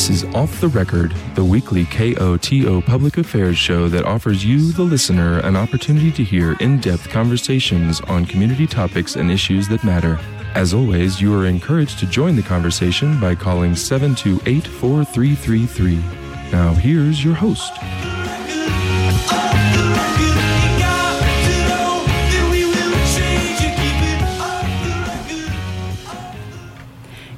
This is Off the Record, the weekly KOTO public affairs show that offers you, the listener, an opportunity to hear in depth conversations on community topics and issues that matter. As always, you are encouraged to join the conversation by calling 728 4333. Now, here's your host.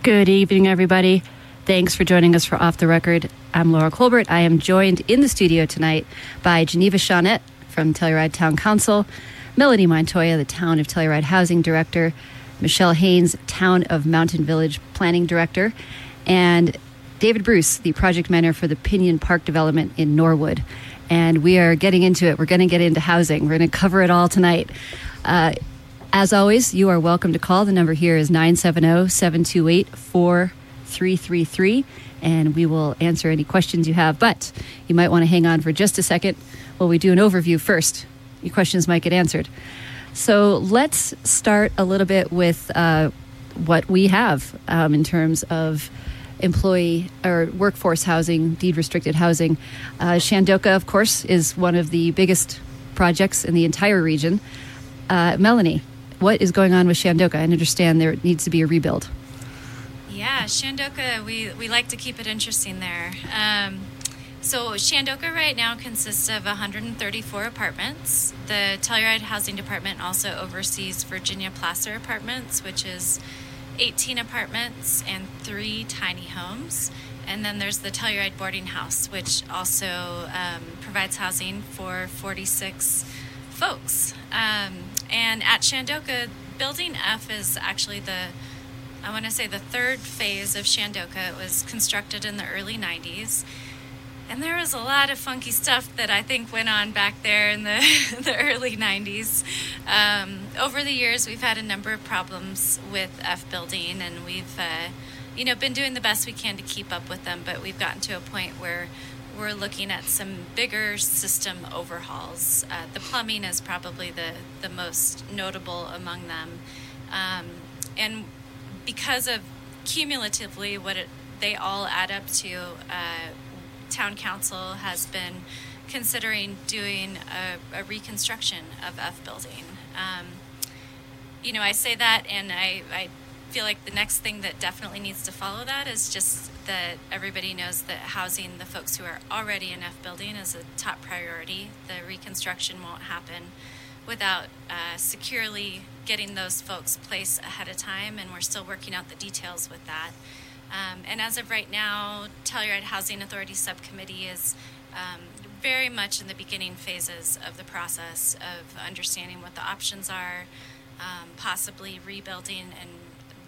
Good evening, everybody. Thanks for joining us for Off the Record. I'm Laura Colbert. I am joined in the studio tonight by Geneva Shaunette from Telluride Town Council, Melanie Montoya, the Town of Telluride Housing Director, Michelle Haynes, Town of Mountain Village Planning Director, and David Bruce, the project manager for the Pinion Park development in Norwood. And we are getting into it. We're going to get into housing. We're going to cover it all tonight. Uh, as always, you are welcome to call. The number here is 970 728 4333, and we will answer any questions you have. But you might want to hang on for just a second while we do an overview first. Your questions might get answered. So let's start a little bit with uh, what we have um, in terms of employee or workforce housing, deed restricted housing. Uh, Shandoka, of course, is one of the biggest projects in the entire region. Uh, Melanie, what is going on with Shandoka? I understand there needs to be a rebuild. Yeah, Shandoka, we, we like to keep it interesting there. Um, so, Shandoka right now consists of 134 apartments. The Telluride Housing Department also oversees Virginia Placer Apartments, which is 18 apartments and three tiny homes. And then there's the Telluride Boarding House, which also um, provides housing for 46 folks. Um, and at Shandoka, Building F is actually the, I want to say, the third phase of Shandoka. It was constructed in the early 90s. And there was a lot of funky stuff that I think went on back there in the, the early 90s. Um, over the years, we've had a number of problems with F building, and we've, uh, you know, been doing the best we can to keep up with them. But we've gotten to a point where we're looking at some bigger system overhauls. Uh, the plumbing is probably the, the most notable among them. Um, and because of cumulatively what it, they all add up to, uh, town council has been considering doing a, a reconstruction of F building. Um, you know, I say that and I, I feel like the next thing that definitely needs to follow that is just that everybody knows that housing the folks who are already in F building is a top priority. The reconstruction won't happen without uh, securely getting those folks placed ahead of time, and we're still working out the details with that. Um, and as of right now, Telluride Housing Authority Subcommittee is um, very much in the beginning phases of the process of understanding what the options are, um, possibly rebuilding and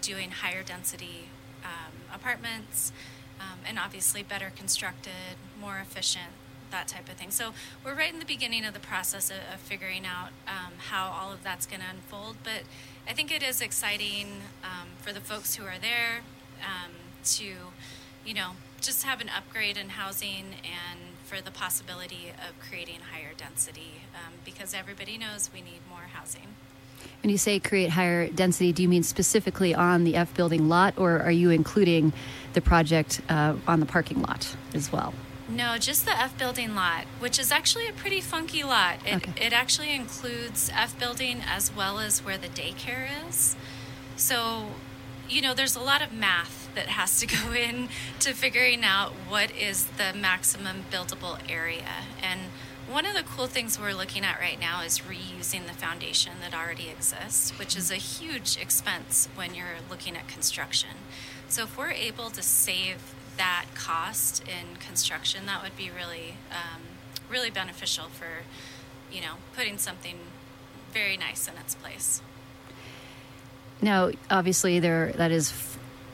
doing higher density um, apartments, um, and obviously better constructed, more efficient, that type of thing. So we're right in the beginning of the process of, of figuring out um, how all of that's going to unfold. But I think it is exciting um, for the folks who are there um, to, you know, just have an upgrade in housing and for the possibility of creating higher density um, because everybody knows we need more housing. When you say create higher density, do you mean specifically on the F building lot, or are you including the project uh, on the parking lot as well? No, just the F building lot, which is actually a pretty funky lot. It, Okay. it actually includes F building as well as where the daycare is. So, you know, there's a lot of math that has to go in to figuring out what is the maximum buildable area. And one of the cool things we're looking at right now is reusing the foundation that already exists, which is a huge expense when you're looking at construction. So if we're able to save that cost in construction, that would be really, um, really beneficial for, you know, putting something very nice in its place. Now, obviously, there that is,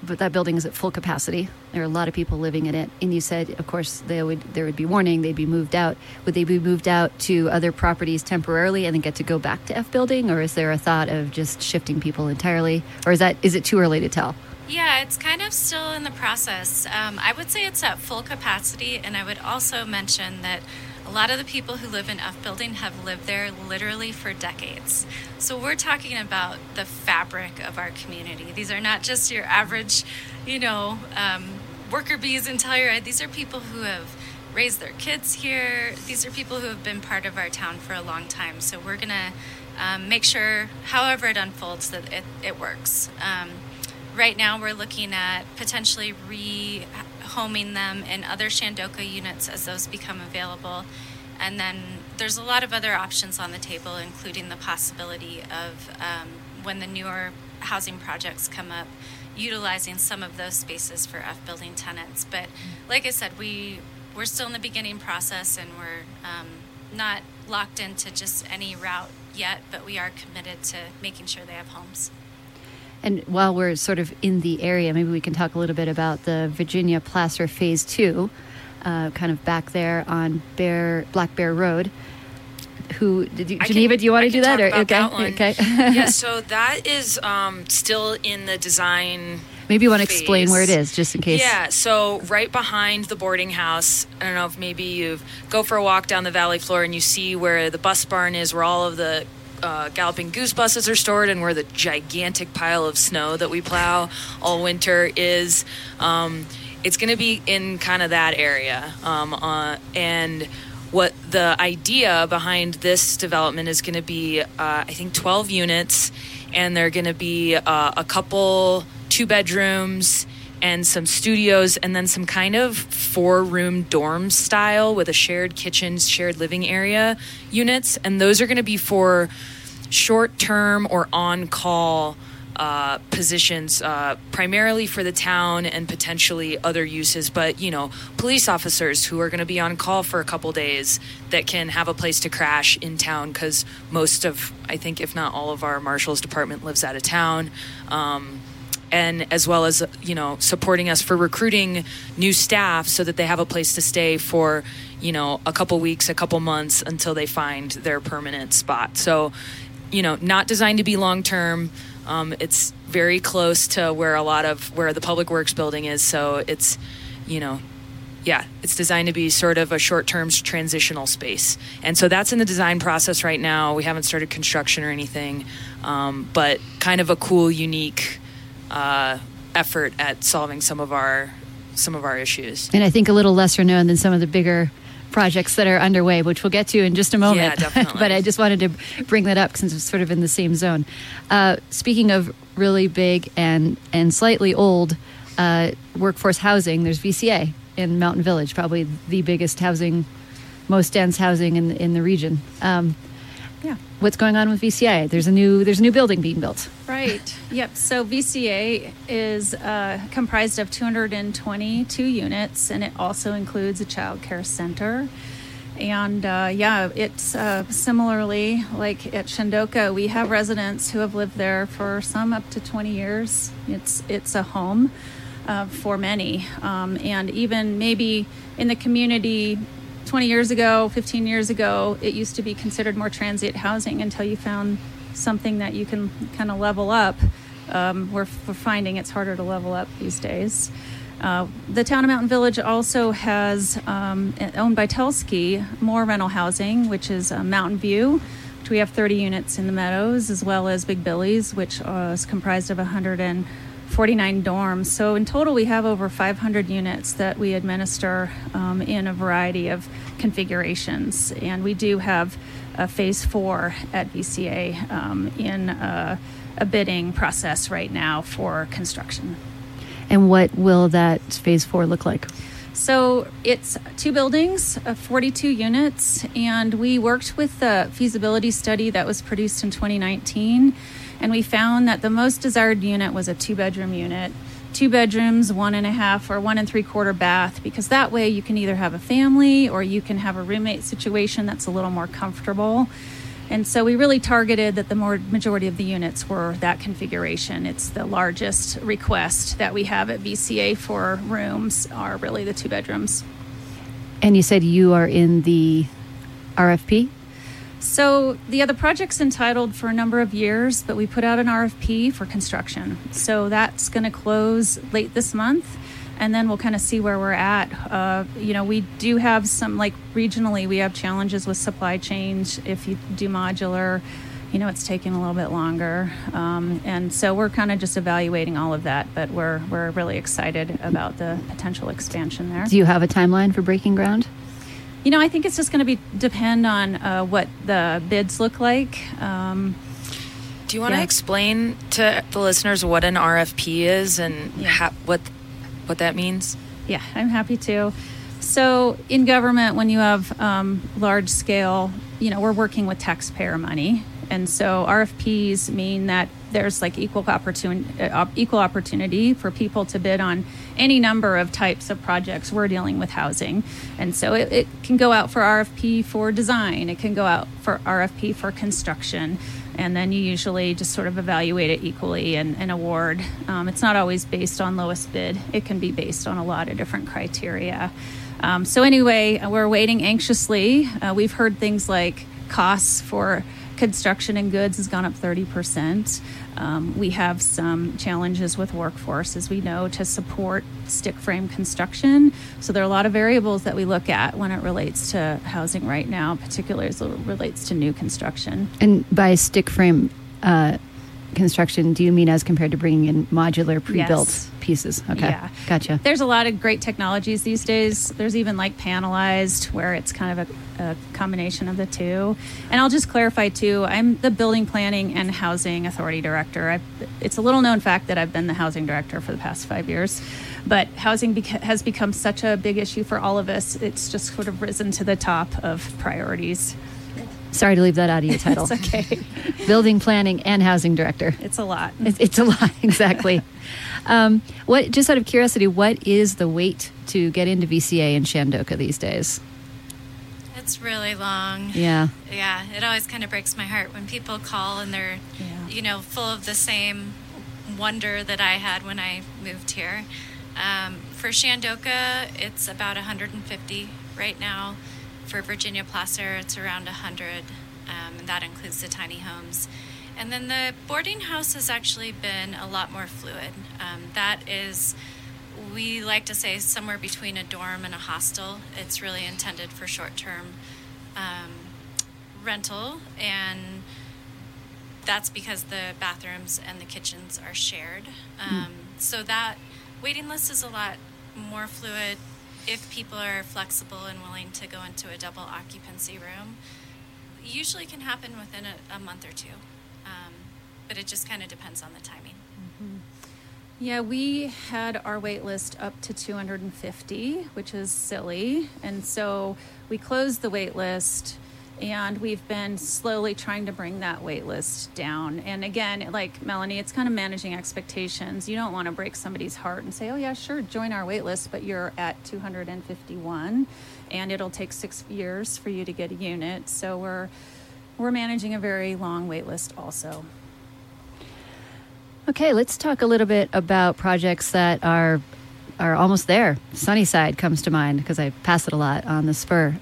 but that building is at full capacity. There are a lot of people living in it, and you said, of course, they would there would be warning. They'd be moved out. Would they be moved out to other properties temporarily and then get to go back to F building, or is there a thought of just shifting people entirely, or is that is it too early to tell? Yeah, it's kind of still in the process. Um, I would say it's at full capacity, and I would also mention that a lot of the people who live in F building have lived there literally for decades. So we're talking about the fabric of our community. These are not just your average, you know, um, worker bees in Telluride. These are people who have raised their kids here. These are people who have been part of our town for a long time. So we're gonna um, make sure, however it unfolds, that it, it works. Um, right now, we're looking at potentially rehoming them in other Shandoka units as those become available. And then there's a lot of other options on the table, including the possibility of um, when the newer housing projects come up, utilizing some of those spaces for F building tenants. But like I said, we we're still in the beginning process, and we're um, not locked into just any route yet. But we are committed to making sure they have homes. And while we're sort of in the area, maybe we can talk a little bit about the Virginia Placer Phase Two, uh, kind of back there on Bear Black Bear Road. Who did you, I can- Geneva? do you want to do that? about okay, that okay. yeah, so that is um, still in the design. maybe you want to explain where it is, just in case. Yeah, so right behind the boarding house, I don't know if maybe you go for a walk down the valley floor and you see where the bus barn is, where all of the uh, galloping goose buses are stored, and where the gigantic pile of snow that we plow all winter is. Um, it's going to be in kind of that area, um, uh, and what the idea behind this development is going to be, uh, I think, 12 units, and they're going to be uh, a couple two bedrooms and some studios, and then some kind of four room dorm style with a shared kitchen, shared living area units. And those are going to be for short term or on call uh, positions, uh, primarily for the town and potentially other uses. But you know, police officers who are going to be on call for a couple days that can have a place to crash in town because most of, I think, if not all of our marshals department lives out of town. Um, and as well as you know supporting us for recruiting new staff so that they have a place to stay for you know a couple weeks a couple months until they find their permanent spot so you know not designed to be long term um, it's very close to where a lot of where the public works building is so it's you know yeah, it's designed to be sort of a short term transitional space. And so that's in the design process right now. We haven't started construction or anything, um, but kind of a cool, unique uh, effort at solving some of our some of our issues. And I think a little lesser known than some of the bigger projects that are underway, which we'll get to in just a moment. Yeah, definitely. but I just wanted to bring that up since it's sort of in the same zone. Uh, speaking of really big and and slightly old uh, workforce housing, there's VCA in Mountain Village, probably the biggest housing, most dense housing in in the region. Um, Yeah. what's going on with VCA? There's a new there's a new building being built. Right. Yep. So VCA is uh, comprised of 222 units, and it also includes a child care center. And uh, yeah, it's uh, similarly like at Shandoka, we have residents who have lived there for some up to 20 years. It's it's a home uh, for many, um, and even maybe in the community 20 years ago, 15 years ago, it used to be considered more transient housing until you found something that you can kind of level up. Um, we're, we're finding it's harder to level up these days. Uh, the town of Mountain Village also has, um, owned by Telski, more rental housing, which is uh, Mountain View, which we have 30 units in the Meadows, as well as Big Billy's, which uh, is comprised of 149 dorms. So in total, we have over 500 units that we administer um, in a variety of configurations. And we do have a phase four at VCA um, in uh, a bidding process right now for construction. And what will that phase four look like? So it's two buildings, uh, 42 units, and we worked with the feasibility study that was produced in 2019, and we found that the most desired unit was a two bedroom unit. Two bedrooms, one and a half, or one and three quarter bath, because that way you can either have a family or you can have a roommate situation that's a little more comfortable. And so we really targeted that the more majority of the units were that configuration. It's the largest request that we have at VCA for rooms are really the two bedrooms. And you said you are in the RFP. So the other project's entitled for a number of years, but we put out an RFP for construction. So that's going to close late this month, and then we'll kind of see where we're at. Uh, you know, we do have some like regionally, we have challenges with supply chains. If you do modular, you know, it's taking a little bit longer. Um, and so we're kind of just evaluating all of that, but we're, we're really excited about the potential expansion there. Do you have a timeline for breaking ground? You know, I think it's just going to be depend on uh, what the bids look like. Um, Do you want to Yeah. explain to the listeners what an RFP is and Yeah. ha- what what that means? Yeah, I'm happy to. So, in government, when you have um, large scale, you know, we're working with taxpayer money, and so RFPs mean that there's like equal opportunity, uh, equal opportunity for people to bid on any number of types of projects. We're dealing with housing, and so it, it can go out for RFP for design. It can go out for RFP for construction and then you usually just sort of evaluate it equally and, and award. Um, it's not always based on lowest bid, it can be based on a lot of different criteria. Um, so, anyway, we're waiting anxiously. Uh, we've heard things like costs for construction and goods has gone up 30%. Um, we have some challenges with workforce, as we know, to support stick frame construction. So there are a lot of variables that we look at when it relates to housing right now, particularly as it relates to new construction. And by stick frame uh, construction, do you mean as compared to bringing in modular pre-built Yes. pieces? Okay, Yeah. gotcha. There's a lot of great technologies these days. There's even like panelized, where it's kind of a, a combination of the two. And I'll just clarify too I'm the Building Planning and Housing Authority Director. I've, it's a little known fact that I've been the housing director for the past five years. But housing beca- has become such a big issue for all of us. It's just sort of risen to the top of priorities. Sorry to leave that out of your title. It's okay. Building planning and housing director. It's a lot. It's, it's a lot, exactly. um, what? Just out of curiosity, what is the wait to get into VCA in Shandoka these days? It's really long. Yeah. Yeah, it always kind of breaks my heart when people call and they're, Yeah. you know, full of the same wonder that I had when I moved here. Um, for Shandoka, it's about 150 right now. For Virginia Placer, it's around 100, um, and that includes the tiny homes. And then the boarding house has actually been a lot more fluid. Um, that is, we like to say, somewhere between a dorm and a hostel. It's really intended for short term um, rental, and that's because the bathrooms and the kitchens are shared. Um, So that waiting list is a lot more fluid if people are flexible and willing to go into a double occupancy room. Usually can happen within a, a month or two, um, but it just kind of depends on the timing. Yeah, we had our wait list up to 250, which is silly. And so we closed the wait list and we've been slowly trying to bring that wait list down. And again, like Melanie, it's kind of managing expectations. You don't want to break somebody's heart and say, oh, yeah, sure, join our wait list, but you're at 251 and it'll take six years for you to get a unit. So we're, we're managing a very long wait list also. Okay, let's talk a little bit about projects that are are almost there. Sunnyside comes to mind because I pass it a lot on the spur.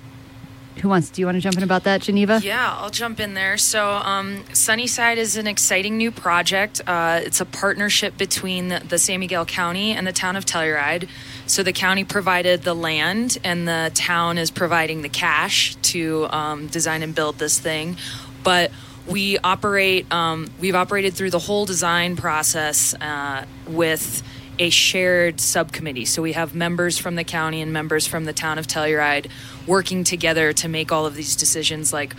Who wants? Do you want to jump in about that, Geneva? Yeah, I'll jump in there. So, um, Sunnyside is an exciting new project. Uh, it's a partnership between the, the San Miguel County and the town of Telluride. So, the county provided the land, and the town is providing the cash to um, design and build this thing. But we operate, um, we've operated through the whole design process uh, with a shared subcommittee. So we have members from the county and members from the town of Telluride working together to make all of these decisions, like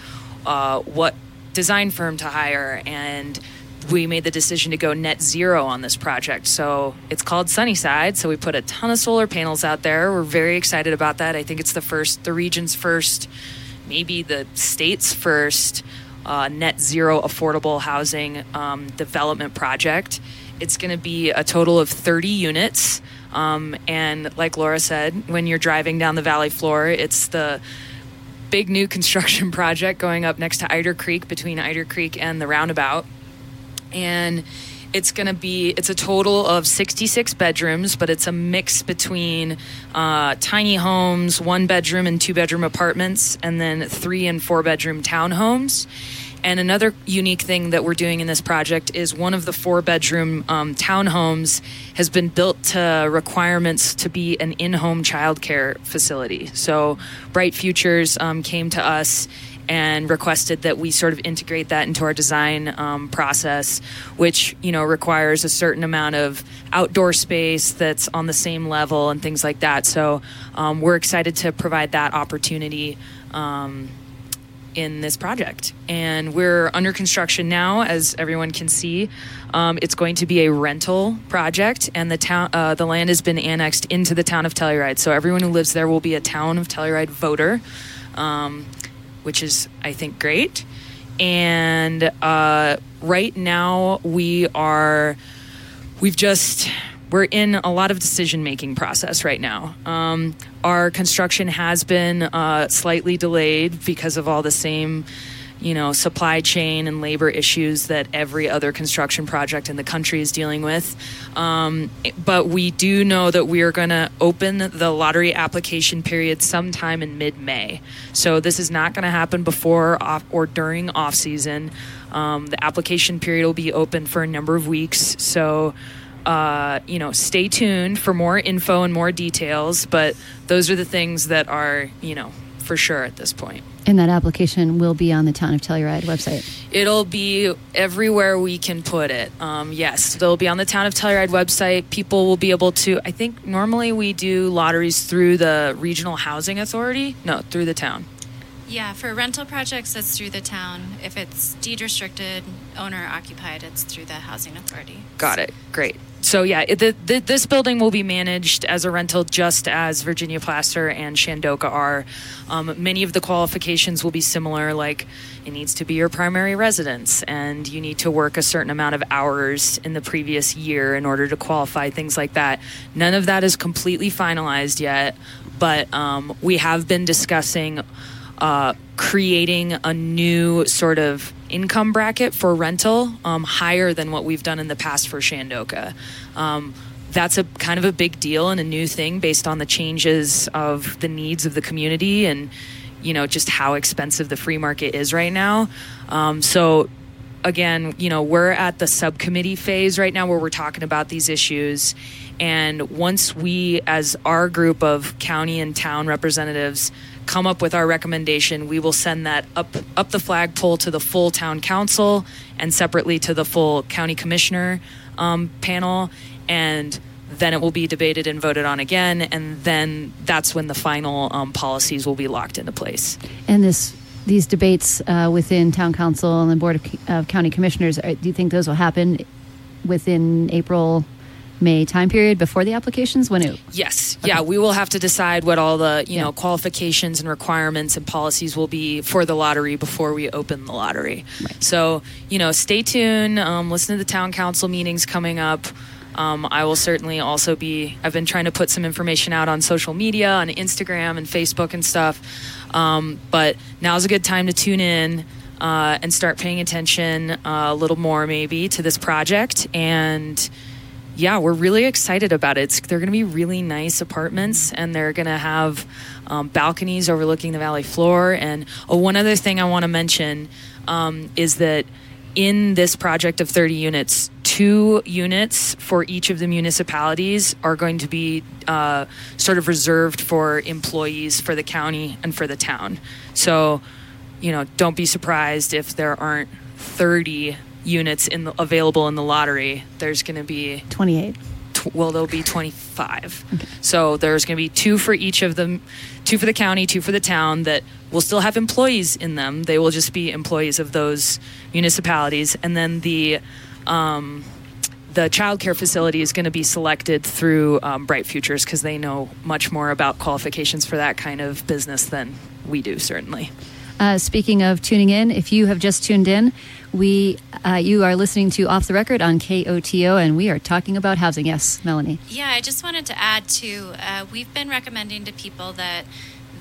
uh, what design firm to hire. And we made the decision to go net zero on this project. So it's called Sunnyside. So we put a ton of solar panels out there. We're very excited about that. I think it's the first, the region's first, maybe the state's first uh, net zero affordable housing um, development project. It's going to be a total of 30 units. Um, and like Laura said, when you're driving down the valley floor, it's the big new construction project going up next to Eider Creek between Eider Creek and the roundabout. And it's going to be it's a total of 66 bedrooms but it's a mix between uh, tiny homes one bedroom and two bedroom apartments and then three and four bedroom townhomes and another unique thing that we're doing in this project is one of the four bedroom um, townhomes has been built to requirements to be an in home childcare facility. So, Bright Futures um, came to us and requested that we sort of integrate that into our design um, process, which you know requires a certain amount of outdoor space that's on the same level and things like that. So um, we're excited to provide that opportunity. Um, in this project. And we're under construction now, as everyone can see. Um, it's going to be a rental project, and the town, uh, the land has been annexed into the town of Telluride. So everyone who lives there will be a town of Telluride voter, um, which is, I think, great. And uh, right now, we are, we've just we're in a lot of decision making process right now. Um, our construction has been uh, slightly delayed because of all the same, you know, supply chain and labor issues that every other construction project in the country is dealing with. Um, but we do know that we are going to open the lottery application period sometime in mid May. So this is not going to happen before off, or during off season. Um, the application period will be open for a number of weeks. So uh, you know, stay tuned for more info and more details. But those are the things that are, you know, for sure at this point. And that application will be on the Town of Telluride website. It'll be everywhere we can put it. Um, yes, they'll be on the Town of Telluride website. People will be able to. I think normally we do lotteries through the Regional Housing Authority. No, through the town. Yeah, for rental projects, it's through the town. If it's deed restricted, owner occupied, it's through the housing authority. Got it. Great so yeah, the, the, this building will be managed as a rental just as Virginia Placer and Shandoka are. Um, many of the qualifications will be similar, like it needs to be your primary residence, and you need to work a certain amount of hours in the previous year in order to qualify, things like that. None of that is completely finalized yet, but um, we have been discussing uh, creating a new sort of income bracket for rental um, higher than what we've done in the past for Shandoka. Um, that's a kind of a big deal and a new thing based on the changes of the needs of the community and you know just how expensive the free market is right now. Um, so again, you know, we're at the subcommittee phase right now where we're talking about these issues. And once we, as our group of county and town representatives, come up with our recommendation, we will send that up up the flagpole to the full town council and separately to the full county commissioner um, panel, and then it will be debated and voted on again, and then that's when the final um, policies will be locked into place. And this these debates uh, within town council and the board of, of county commissioners, do you think those will happen within April? May time period before the applications when it Yes. Okay. Yeah, we will have to decide what all the, you yeah. know, qualifications and requirements and policies will be for the lottery before we open the lottery. Right. So, you know, stay tuned, um, listen to the town council meetings coming up. Um, I will certainly also be. I've been trying to put some information out on social media, on Instagram and Facebook and stuff. Um, but now's a good time to tune in uh, and start paying attention uh, a little more, maybe, to this project. And yeah, we're really excited about it. It's, they're going to be really nice apartments, and they're going to have um, balconies overlooking the valley floor. And oh, one other thing I want to mention um, is that in this project of 30 units, two units for each of the municipalities are going to be uh, sort of reserved for employees for the county and for the town. So, you know, don't be surprised if there aren't 30 units in the, available in the lottery, there's going to be 28. Tw- well, there'll be 25. Okay. So there's going to be two for each of them, two for the county, two for the town that will still have employees in them. They will just be employees of those municipalities, and then the um, the child care facility is going to be selected through um, Bright Futures because they know much more about qualifications for that kind of business than we do, certainly. Uh, speaking of tuning in, if you have just tuned in, we uh, you are listening to Off the Record on KOTO, and we are talking about housing. Yes, Melanie. Yeah, I just wanted to add to uh, we've been recommending to people that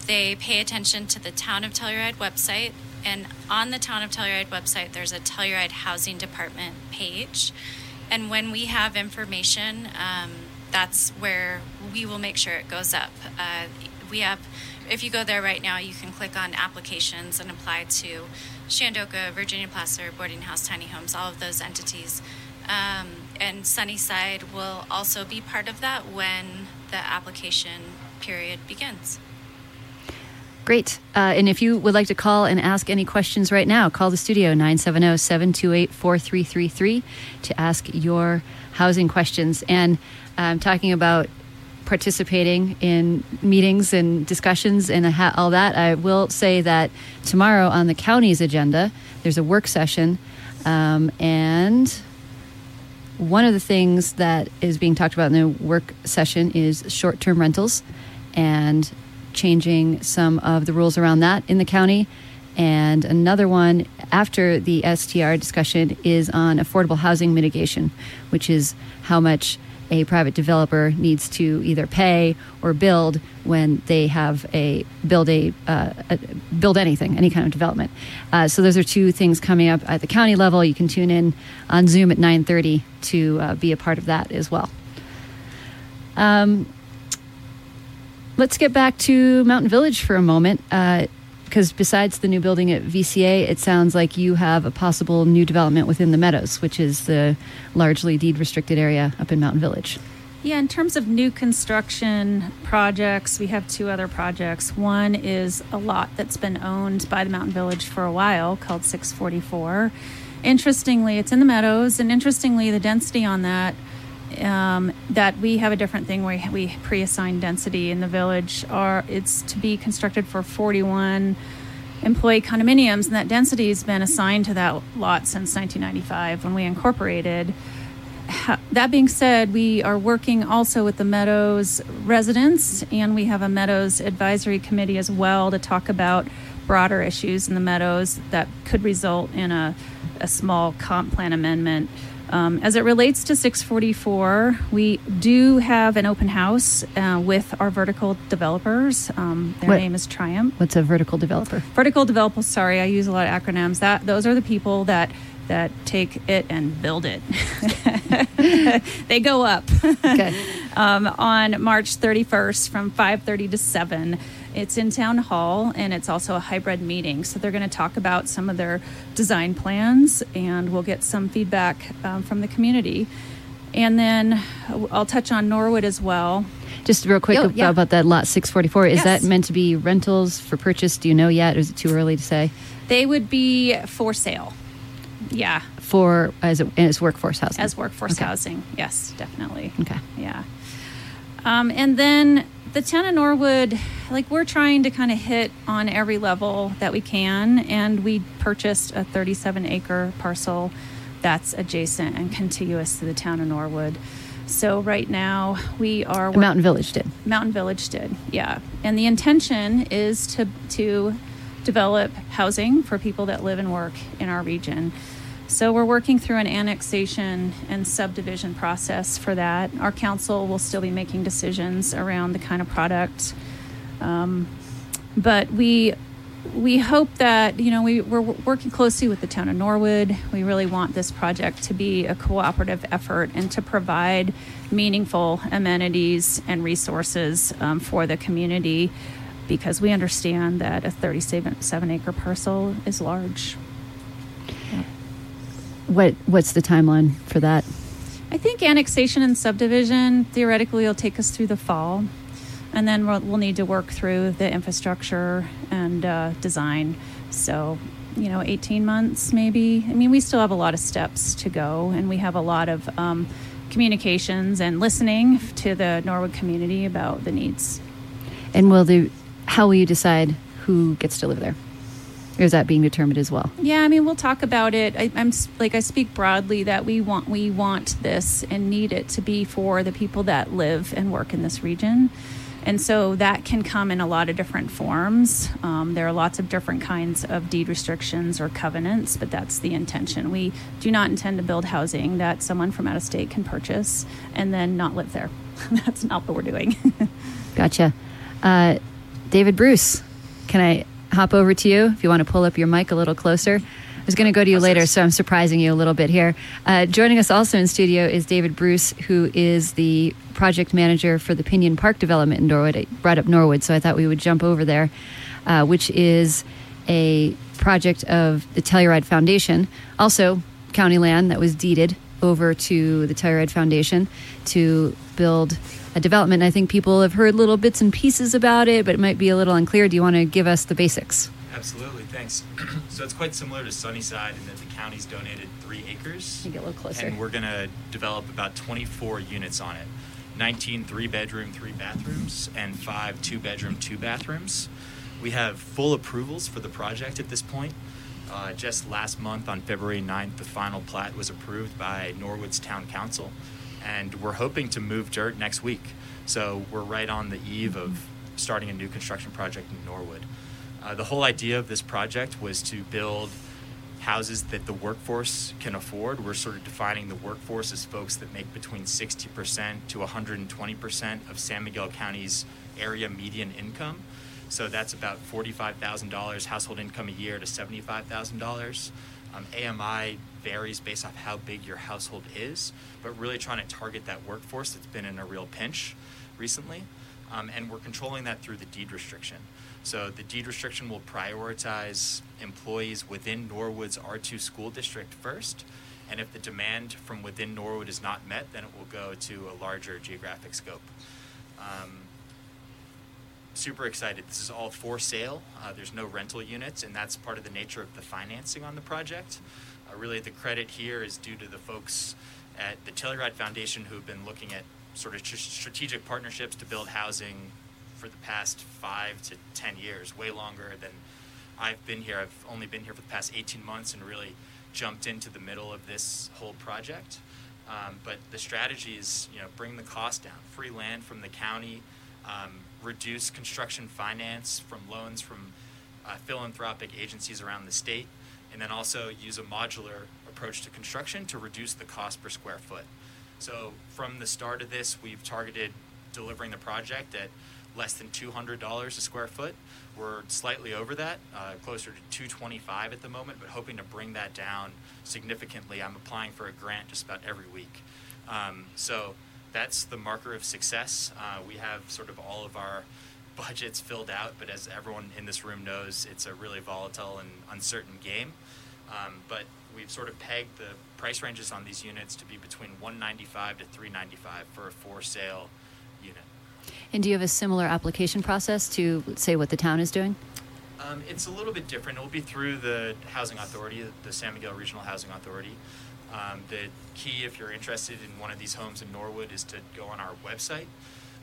they pay attention to the Town of Telluride website, and on the Town of Telluride website, there's a Telluride Housing Department page, and when we have information, um, that's where we will make sure it goes up. Uh, we have if you go there right now, you can click on applications and apply to Shandoka, Virginia Placer, Boarding House, Tiny Homes, all of those entities. Um, and Sunnyside will also be part of that when the application period begins. Great. Uh, and if you would like to call and ask any questions right now, call the studio 970 728 4333 to ask your housing questions. And I'm talking about participating in meetings and discussions and all that. I will say that tomorrow on the county's agenda, there's a work session. Um, and one of the things that is being talked about in the work session is short term rentals and changing some of the rules around that in the county. And another one after the STR discussion is on affordable housing mitigation, which is how much a private developer needs to either pay or build when they have a build a, uh, a build anything, any kind of development. Uh, so those are two things coming up at the county level. You can tune in on Zoom at 9:30 to uh, be a part of that as well. Um, let's get back to Mountain Village for a moment. Because besides the new building at VCA, it sounds like you have a possible new development within the Meadows, which is the largely deed restricted area up in Mountain Village. Yeah, in terms of new construction projects, we have two other projects. One is a lot that's been owned by the Mountain Village for a while called 644. Interestingly, it's in the meadows, and interestingly, the density on that. Um, that we have a different thing where we pre-assign density in the village are it's to be constructed for 41 employee condominiums and that density has been assigned to that lot since 1995 when we incorporated that being said, we are working also with the Meadows residents, and we have a Meadows advisory committee as well to talk about broader issues in the Meadows that could result in a, a small comp plan amendment. Um, as it relates to 644, we do have an open house uh, with our vertical developers. Um, their What- name is Triumph What's a vertical developer? vertical developers sorry i use a lot of acronyms that those are the people that that take it and build it they go up Okay. um, on march 31st from 5.30 to 7 it's in town hall and it's also a hybrid meeting so they're going to talk about some of their design plans and we'll get some feedback um, from the community and then i'll touch on norwood as well Just real quick Oh, yeah. about that lot 644. Is Yes. that meant to be rentals for purchase? Do you know yet? Or is it too early to say? they would be for sale yeah For as, a, as workforce housing? as workforce Okay. housing. Yes, definitely. Okay. Yeah. Um, and then the town of Norwood, like we're trying to kind of hit on every level that we can, and we purchased a 37 acre parcel that's adjacent and contiguous to the town of Norwood. So right now we are Mountain Village did. Mountain Village did, yeah. And the intention is to to develop housing for people that live and work in our region. So we're working through an annexation and subdivision process for that. Our council will still be making decisions around the kind of product, um, but we we hope that you know we, we're working closely with the town of Norwood. We really want this project to be a cooperative effort and to provide meaningful amenities and resources um, for the community because we understand that a 37 seven acre parcel is large. What What's the timeline for that? I think annexation and subdivision theoretically will take us through the fall, and then we'll, we'll need to work through the infrastructure and uh, design. So, you know, 18 months maybe. I mean, we still have a lot of steps to go, and we have a lot of um, communications and listening to the Norwood community about the needs. And will the how will you decide who gets to live there? Or is that being determined as well? Yeah, I mean, we'll talk about it. I, I'm like I speak broadly that we want we want this and need it to be for the people that live and work in this region, and so that can come in a lot of different forms. Um, there are lots of different kinds of deed restrictions or covenants, but that's the intention. We do not intend to build housing that someone from out of state can purchase and then not live there. that's not what we're doing. Gotcha. Uh, David Bruce, can I hop over to you if you want to pull up your mic a little closer? I was going to go to you later, so I'm surprising you a little bit here. Uh, joining us also in studio is David Bruce, who is the project manager for the Pinion Park development in Norwood. I brought up Norwood, so I thought we would jump over there, uh, which is a project of the Telluride Foundation, also county land that was deeded over to the Telluride Foundation to build development. I think people have heard little bits and pieces about it, but it might be a little unclear. Do you want to give us the basics? Absolutely, thanks. so it's quite similar to Sunnyside in that the county's donated three acres. get a little closer. And we're going to develop about 24 units on it 19 three bedroom, three bathrooms, and five two bedroom, two bathrooms. We have full approvals for the project at this point. Uh, just last month on February 9th, the final plat was approved by Norwood's Town Council, and we're hoping to move dirt next week. So we're right on the eve of starting a new construction project in Norwood. Uh, the whole idea of this project was to build houses that the workforce can afford. We're sort of defining the workforce as folks that make between 60% to 120% of San Miguel County's area median income. So that's about $45,000 household income a year to $75,000. Um, AMI varies based off how big your household is, but really trying to target that workforce that's been in a real pinch recently. Um, and we're controlling that through the deed restriction. So the deed restriction will prioritize employees within Norwood's R2 school district first. And if the demand from within Norwood is not met, then it will go to a larger geographic scope. Um, super excited. This is all for sale. Uh, there's no rental units, and that's part of the nature of the financing on the project. Really, the credit here is due to the folks at the Telluride Foundation who've been looking at sort of strategic partnerships to build housing for the past five to ten years, way longer than I've been here. I've only been here for the past 18 months and really jumped into the middle of this whole project. Um, but the strategy is, you know, bring the cost down, free land from the county, um, reduce construction finance from loans from uh, philanthropic agencies around the state, and then also use a modular approach to construction to reduce the cost per square foot. So from the start of this, we've targeted delivering the project at less than $200 a square foot. We're slightly over that, uh, closer to 225 at the moment, but hoping to bring that down significantly. I'm applying for a grant just about every week. Um, so that's the marker of success. Uh, we have sort of all of our budgets filled out, but as everyone in this room knows, it's a really volatile and uncertain game. Um, but we've sort of pegged the price ranges on these units to be between 195 to 395 for a for sale unit. And do you have a similar application process to say what the town is doing? Um, it's a little bit different. It will be through the housing authority, the San Miguel Regional Housing Authority. Um, the key, if you're interested in one of these homes in Norwood, is to go on our website,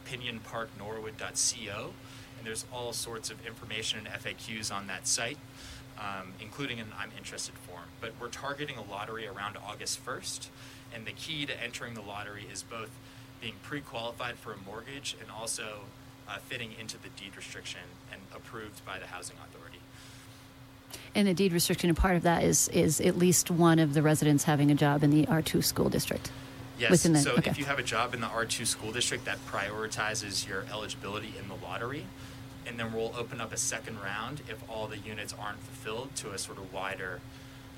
pinionparknorwood.co, and there's all sorts of information and FAQs on that site, um, including an I'm interested form. But we're targeting a lottery around August 1st, and the key to entering the lottery is both being pre-qualified for a mortgage and also uh, fitting into the deed restriction and approved by the housing authority. And the deed restriction, and part of that is is at least one of the residents having a job in the R two school district. Yes. The, so okay. if you have a job in the R two school district, that prioritizes your eligibility in the lottery, and then we'll open up a second round if all the units aren't fulfilled to a sort of wider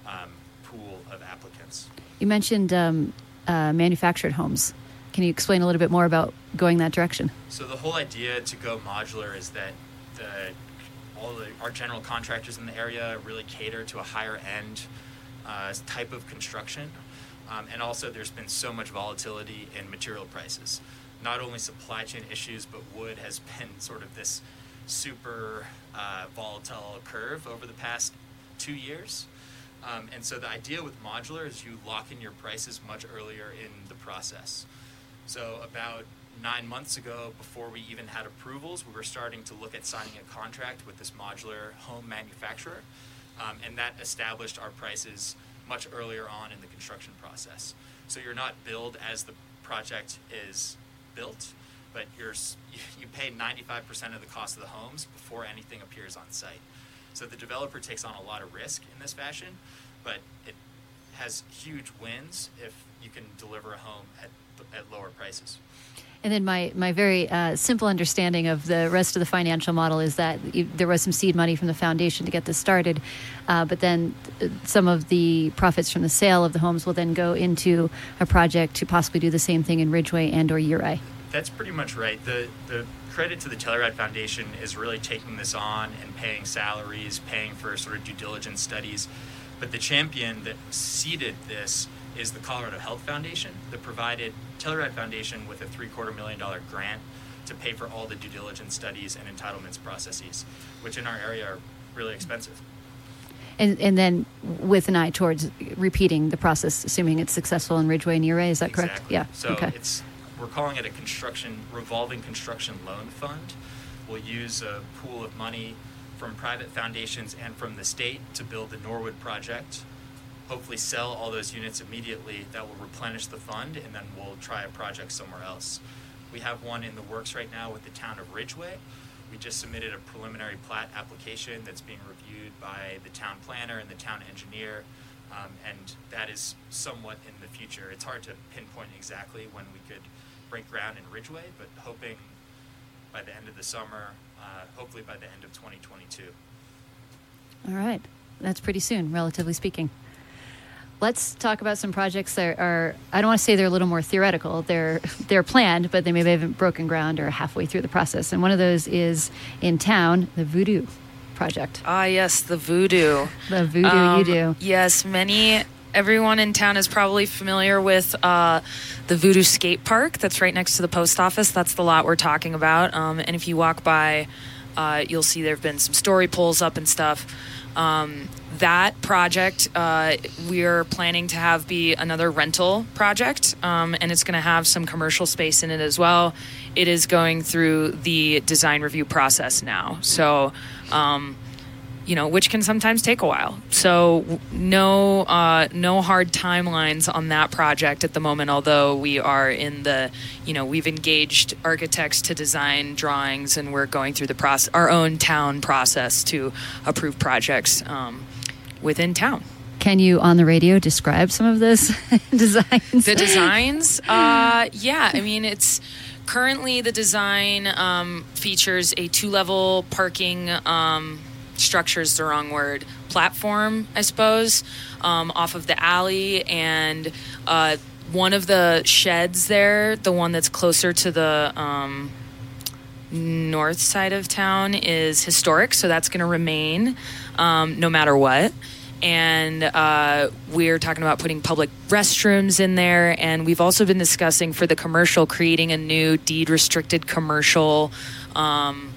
um, pool of applicants. You mentioned um, uh, manufactured homes. Can you explain a little bit more about going that direction? So the whole idea to go modular is that the all the, our general contractors in the area really cater to a higher end uh, type of construction. Um, and also, there's been so much volatility in material prices. Not only supply chain issues, but wood has been sort of this super uh, volatile curve over the past two years. Um, and so, the idea with modular is you lock in your prices much earlier in the process. So, about nine months ago, before we even had approvals, we were starting to look at signing a contract with this modular home manufacturer, um, and that established our prices much earlier on in the construction process. So you're not billed as the project is built, but you're you pay 95% of the cost of the homes before anything appears on site. So the developer takes on a lot of risk in this fashion, but it has huge wins if you can deliver a home at, at lower prices. And then my, my very uh, simple understanding of the rest of the financial model is that you, there was some seed money from the foundation to get this started, uh, but then some of the profits from the sale of the homes will then go into a project to possibly do the same thing in Ridgway and or Ouray. That's pretty much right. The the credit to the Telluride Foundation is really taking this on and paying salaries, paying for sort of due diligence studies. But the champion that seeded this is the Colorado Health Foundation that provided Telluride Foundation with a three quarter million dollar grant to pay for all the due diligence studies and entitlements processes, which in our area are really expensive. And, and then with an eye towards repeating the process, assuming it's successful in Ridgway and Ouray, is that correct? Exactly. Yeah. So okay. it's we're calling it a construction revolving construction loan fund. We'll use a pool of money from private foundations and from the state to build the Norwood project. Hopefully, sell all those units immediately. That will replenish the fund, and then we'll try a project somewhere else. We have one in the works right now with the town of Ridgway. We just submitted a preliminary plat application that's being reviewed by the town planner and the town engineer, um, and that is somewhat in the future. It's hard to pinpoint exactly when we could break ground in Ridgway, but hoping by the end of the summer, uh, hopefully by the end of 2022. All right. That's pretty soon, relatively speaking. Let's talk about some projects that are, I don't want to say they're a little more theoretical. They're, they're planned, but they maybe haven't broken ground or halfway through the process. And one of those is in town, the Voodoo project. Ah, yes, the voodoo. The Voodoo Um, you do. Yes, many. Everyone in town is probably familiar with uh, the Voodoo Skate Park that's right next to the post office. That's the lot we're talking about. Um, and if you walk by, uh, you'll see there have been some story poles up and stuff. Um, that project uh, we're planning to have be another rental project, um, and it's going to have some commercial space in it as well. It is going through the design review process now, so um, you know, which can sometimes take a while. So no, uh, no hard timelines on that project at the moment. Although we are in the, you know, we've engaged architects to design drawings, and we're going through the process, our own town process to approve projects um, within town. Can you, on the radio, describe some of those designs? The designs, uh, yeah, I mean, it's currently the design um, features a two level parking um, structure is the wrong word platform, I suppose, um, off of the alley, and uh, one of the sheds there, the one that's closer to the um, north side of town, is historic, so that's going to remain um, no matter what. And uh, we're talking about putting public restrooms in there. And we've also been discussing for the commercial, creating a new deed restricted commercial um,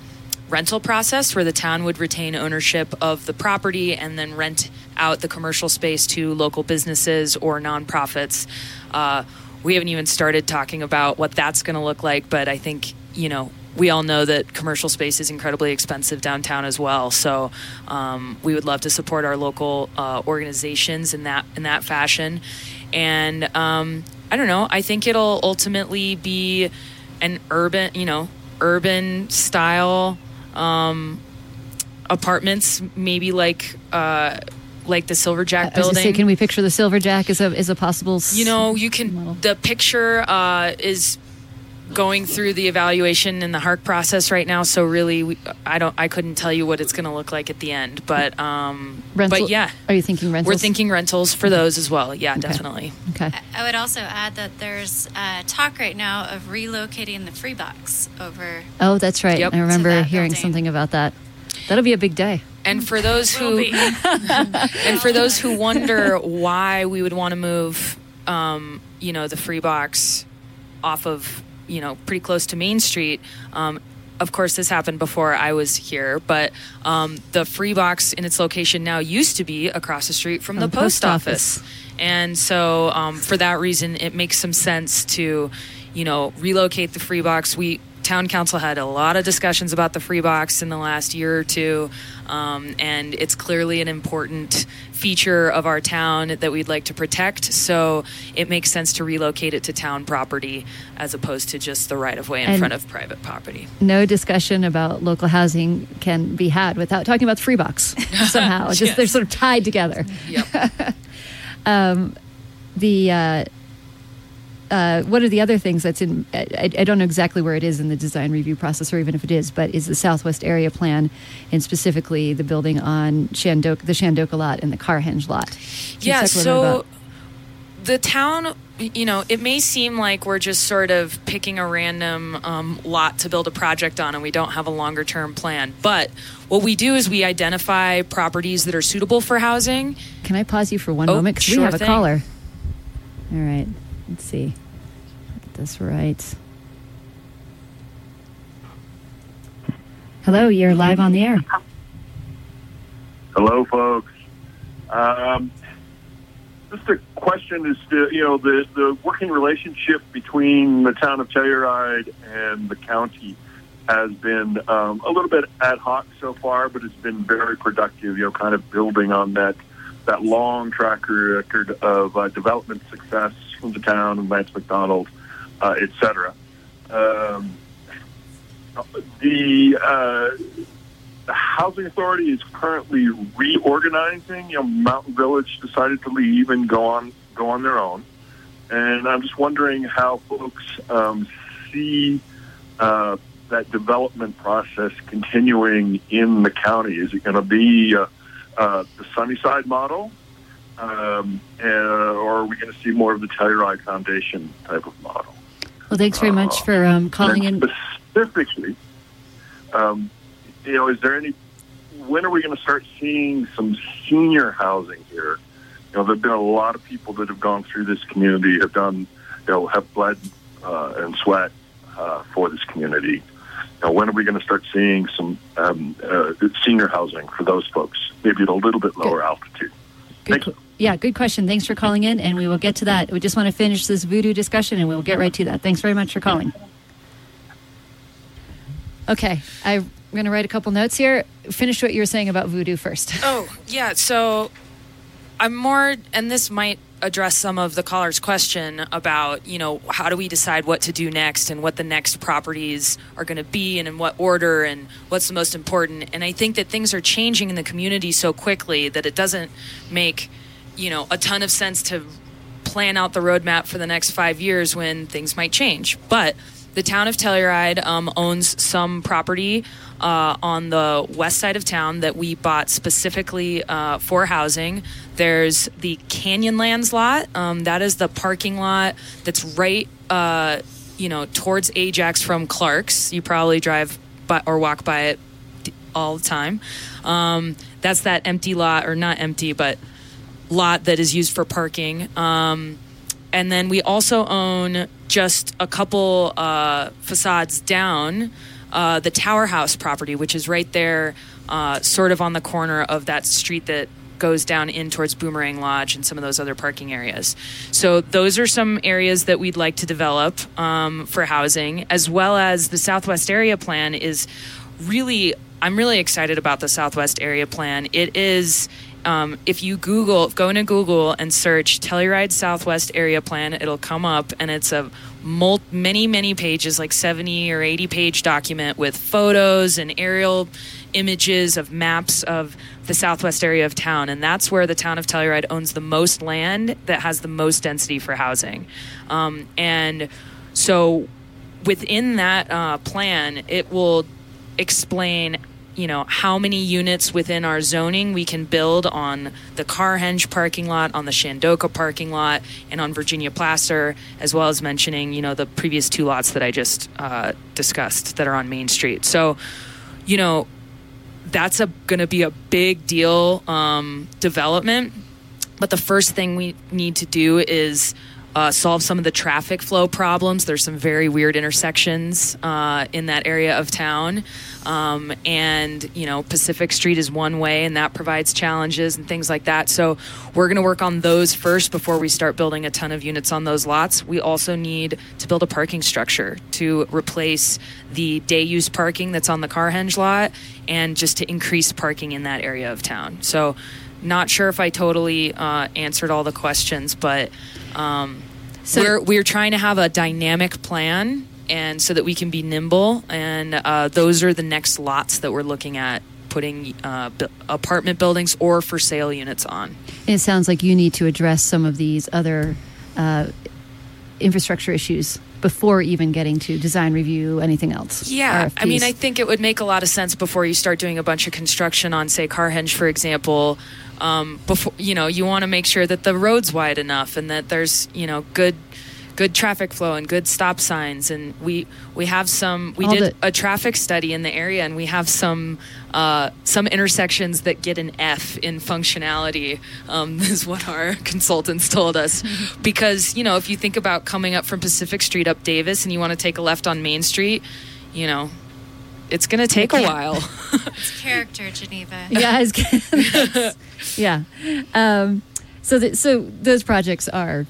rental process where the town would retain ownership of the property and then rent out the commercial space to local businesses or nonprofits. Uh, we haven't even started talking about what that's going to look like, but I think, you know, we all know that commercial space is incredibly expensive downtown as well. So um, we would love to support our local uh, organizations in that in that fashion. And um, I don't know. I think it'll ultimately be an urban, you know, urban style um, apartments, maybe like uh, like the Silverjack I was gonna building. say, can we picture the Silverjack as a, as a possible. You know, you model? can. The picture uh, is going through the evaluation and the HARC process right now. So really, we, I don't. I couldn't tell you what it's going to look like at the end. But um, Rental- but yeah, Are you thinking rentals? we're thinking rentals for those as well. Yeah, definitely. Okay. I would also add that there's uh, talk right now of relocating the free box over. Oh, that's right. Yep. I remember hearing building. something about that. That'll be a big day. And for those who and for those who wonder why we would want to move, um, you know, the free box off of, you know, pretty close to Main Street. Um, of course, this happened before I was here, but um, the free box in its location now used to be across the street from the From the post post office. office. And so, um, for that reason, it makes some sense to, you know, relocate the free box. We town council had a lot of discussions about the free box in the last year or two, um, and it's clearly an important feature of our town that we'd like to protect. So it makes sense to relocate it to town property as opposed to just the right of way in And- front of private property. No discussion about local housing can be had without talking about the free box somehow. Just Yes. they're sort of tied together. Yep. The uh, uh, one of the other things that's in I, I don't know exactly where it is in the design review process, or even if it is, but is the Southwest Area Plan, and specifically the building on Shandoka, the Shandoka lot and the Carhenge lot. Can yeah talk a little bit so the town you know it may seem like we're just sort of picking a random um, lot to build a project on and we don't have a longer term plan but what we do is we identify properties that are suitable for housing can I pause you for one Oh, moment because we have a thing. caller. All right. Let's see. Get this right. Hello, you're live on the air. Hello, folks. Um, just a question is to, you know, the, the working relationship between the town of Telluride and the county has been um, a little bit ad hoc so far, but it's been very productive, you know, kind of building on that that long track record of uh, development success from the town and Lance McDonald, uh, et cetera. Um, the uh, housing authority is currently reorganizing. You know, Mountain Village decided to leave and go on go on their own, and I'm just wondering how folks um, see uh, that development process continuing in the county. Is it going to be uh, uh, the Sunnyside model, um, uh, or are we going to see more of the Telluride Foundation type of model? Well, thanks very much for um, calling in. Specifically, um, you know, is there any? When are we going to start seeing some senior housing here? You know, there've been a lot of people that have gone through this community, have done, you know, have bled uh, and sweat uh, for this community. Now, when are we going to start seeing some um, uh, senior housing for those folks? Maybe at a little bit lower altitude. Good, qu- yeah, good question. Thanks for calling in, and we will get to that. We just want to finish this voodoo discussion, and we'll get right to that. Thanks very much for calling. Okay, I'm going to write a couple notes here. Finish what you were saying about voodoo first. Oh, yeah. So I'm more, and this might address some of the caller's question about, you know, how do we decide what to do next and what the next properties are going to be and in what order and what's the most important. And I think that things are changing in the community so quickly that it doesn't make, you know, a ton of sense to plan out the roadmap for the next five years when things might change. But the town of Telluride um, owns some property uh, on the west side of town that we bought specifically uh, for housing. There's the Canyonlands lot. Um, that is the parking lot that's right, uh, you know, towards Ajax from Clark's. You probably drive by or walk by it all the time. Um, that's that empty lot, or not empty, but lot that is used for parking. Um, and then we also own just a couple uh, facades down uh, the Tower House property, which is right there, uh, sort of on the corner of that street that goes down in towards Boomerang Lodge and some of those other parking areas. So those are some areas that we'd like to develop um, for housing, as well as the Southwest Area Plan is really. I'm really excited about the Southwest Area Plan. It is um, if you Google, go into Google and search Telluride Southwest Area Plan, it'll come up, and it's a mul- many, many pages, like 70 or 80 page document with photos and aerial images of maps of the southwest area of town. And that's where the town of Telluride owns the most land that has the most density for housing. Um, and so within that uh, plan, it will explain you know how many units within our zoning we can build on the Carhenge parking lot, on the Shandoka parking lot, and on Virginia Placer, as well as mentioning you know the previous two lots that I just uh, discussed that are on Main Street. So, you know, that's going to be a big deal um, development. But the first thing we need to do is uh, solve some of the traffic flow problems. There's some very weird intersections uh, in that area of town. Um, and, you know, Pacific Street is one way, and that provides challenges and things like that. So we're going to work on those first before we start building a ton of units on those lots. We also need to build a parking structure to replace the day use parking that's on the Carhenge lot and just to increase parking in that area of town. So, not sure if I totally uh, answered all the questions, but um, So- we're we're trying to have a dynamic plan, and so that we can be nimble. And uh, those are the next lots that we're looking at putting uh, bu- apartment buildings or for sale units on. It sounds like you need to address some of these other uh, infrastructure issues before even getting to design review, anything else. Yeah, I mean, I think it would make a lot of sense before you start doing a bunch of construction on, say, Carhenge, for example. Um, before you know, you want to make sure that the road's wide enough and that there's you know good good traffic flow and good stop signs. And we we have some. We All did the- a traffic study in the area, and we have some uh, some intersections that get an F in functionality. Um, is what our consultants told us. because you know, if you think about coming up from Pacific Street up Davis, and you want to take a left on Main Street, you know. It's going to take a while. It's character, Geneva. yeah, I yeah. Um, so, th- so those projects are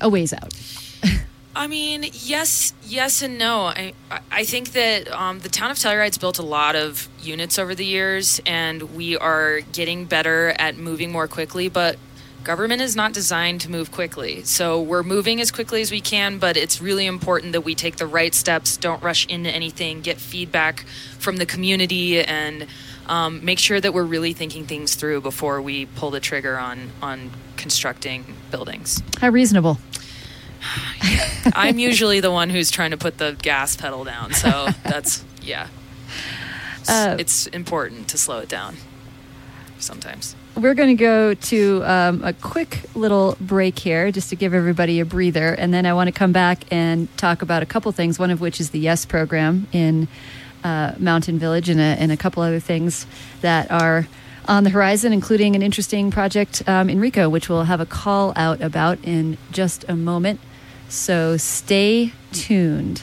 a ways out. I mean, yes, yes, and no. I I- think that um, the town of Telluride's built a lot of units over the years, and we are getting better at moving more quickly. But government is not designed to move quickly, so we're moving as quickly as we can. But it's really important that we take the right steps, don't rush into anything, get feedback from the community, and um, make sure that we're really thinking things through before we pull the trigger on on constructing buildings. How reasonable. I'm usually the one who's trying to put the gas pedal down. So that's yeah. It's, Uh, it's important to slow it down sometimes. We're going to go to um, a quick little break here just to give everybody a breather. And then I want to come back and talk about a couple things, one of which is the YES program in uh, Mountain Village and a, and a couple other things that are on the horizon, including an interesting project um, in Rico, which we'll have a call out about in just a moment. So stay tuned.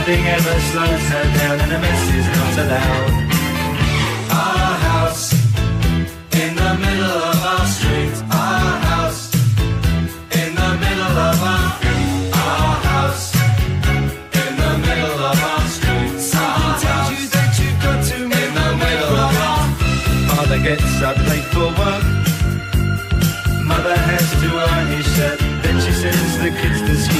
Nothing ever slows her down and a mess is not allowed. Our house in the middle of our street. Our house in the middle of our our house in the middle of our street. Tells you that you've got to in the middle of our Father gets up late for work. Mother has to iron his shirt. Then she sends the kids to school.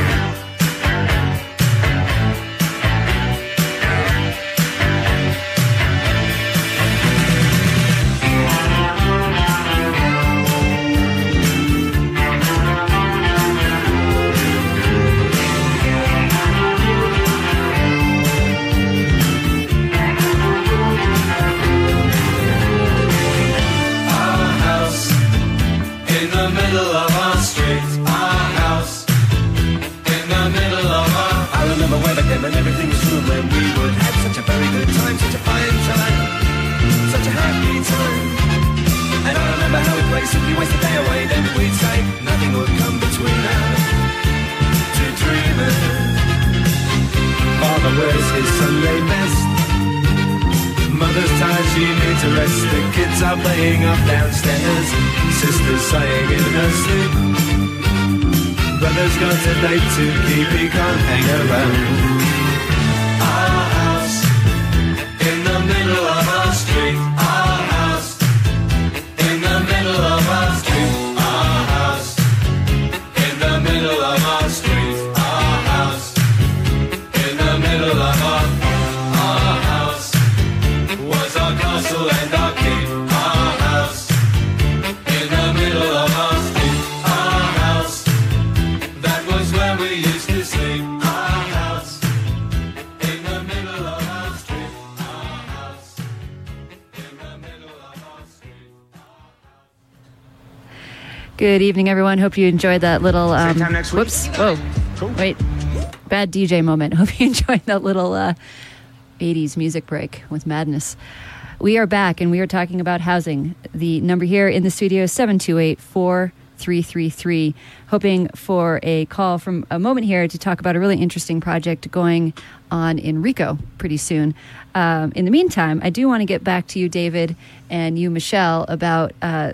Date to keep, Good evening, everyone. Hope you enjoyed that little. Um, time next week. Whoops. Whoa. Wait. Bad DJ moment. Hope you enjoyed that little uh, 80s music break with madness. We are back and we are talking about housing. The number here in the studio is 728 4333. Hoping for a call from a moment here to talk about a really interesting project going on in Rico pretty soon. Um, in the meantime, I do want to get back to you, David, and you, Michelle, about uh,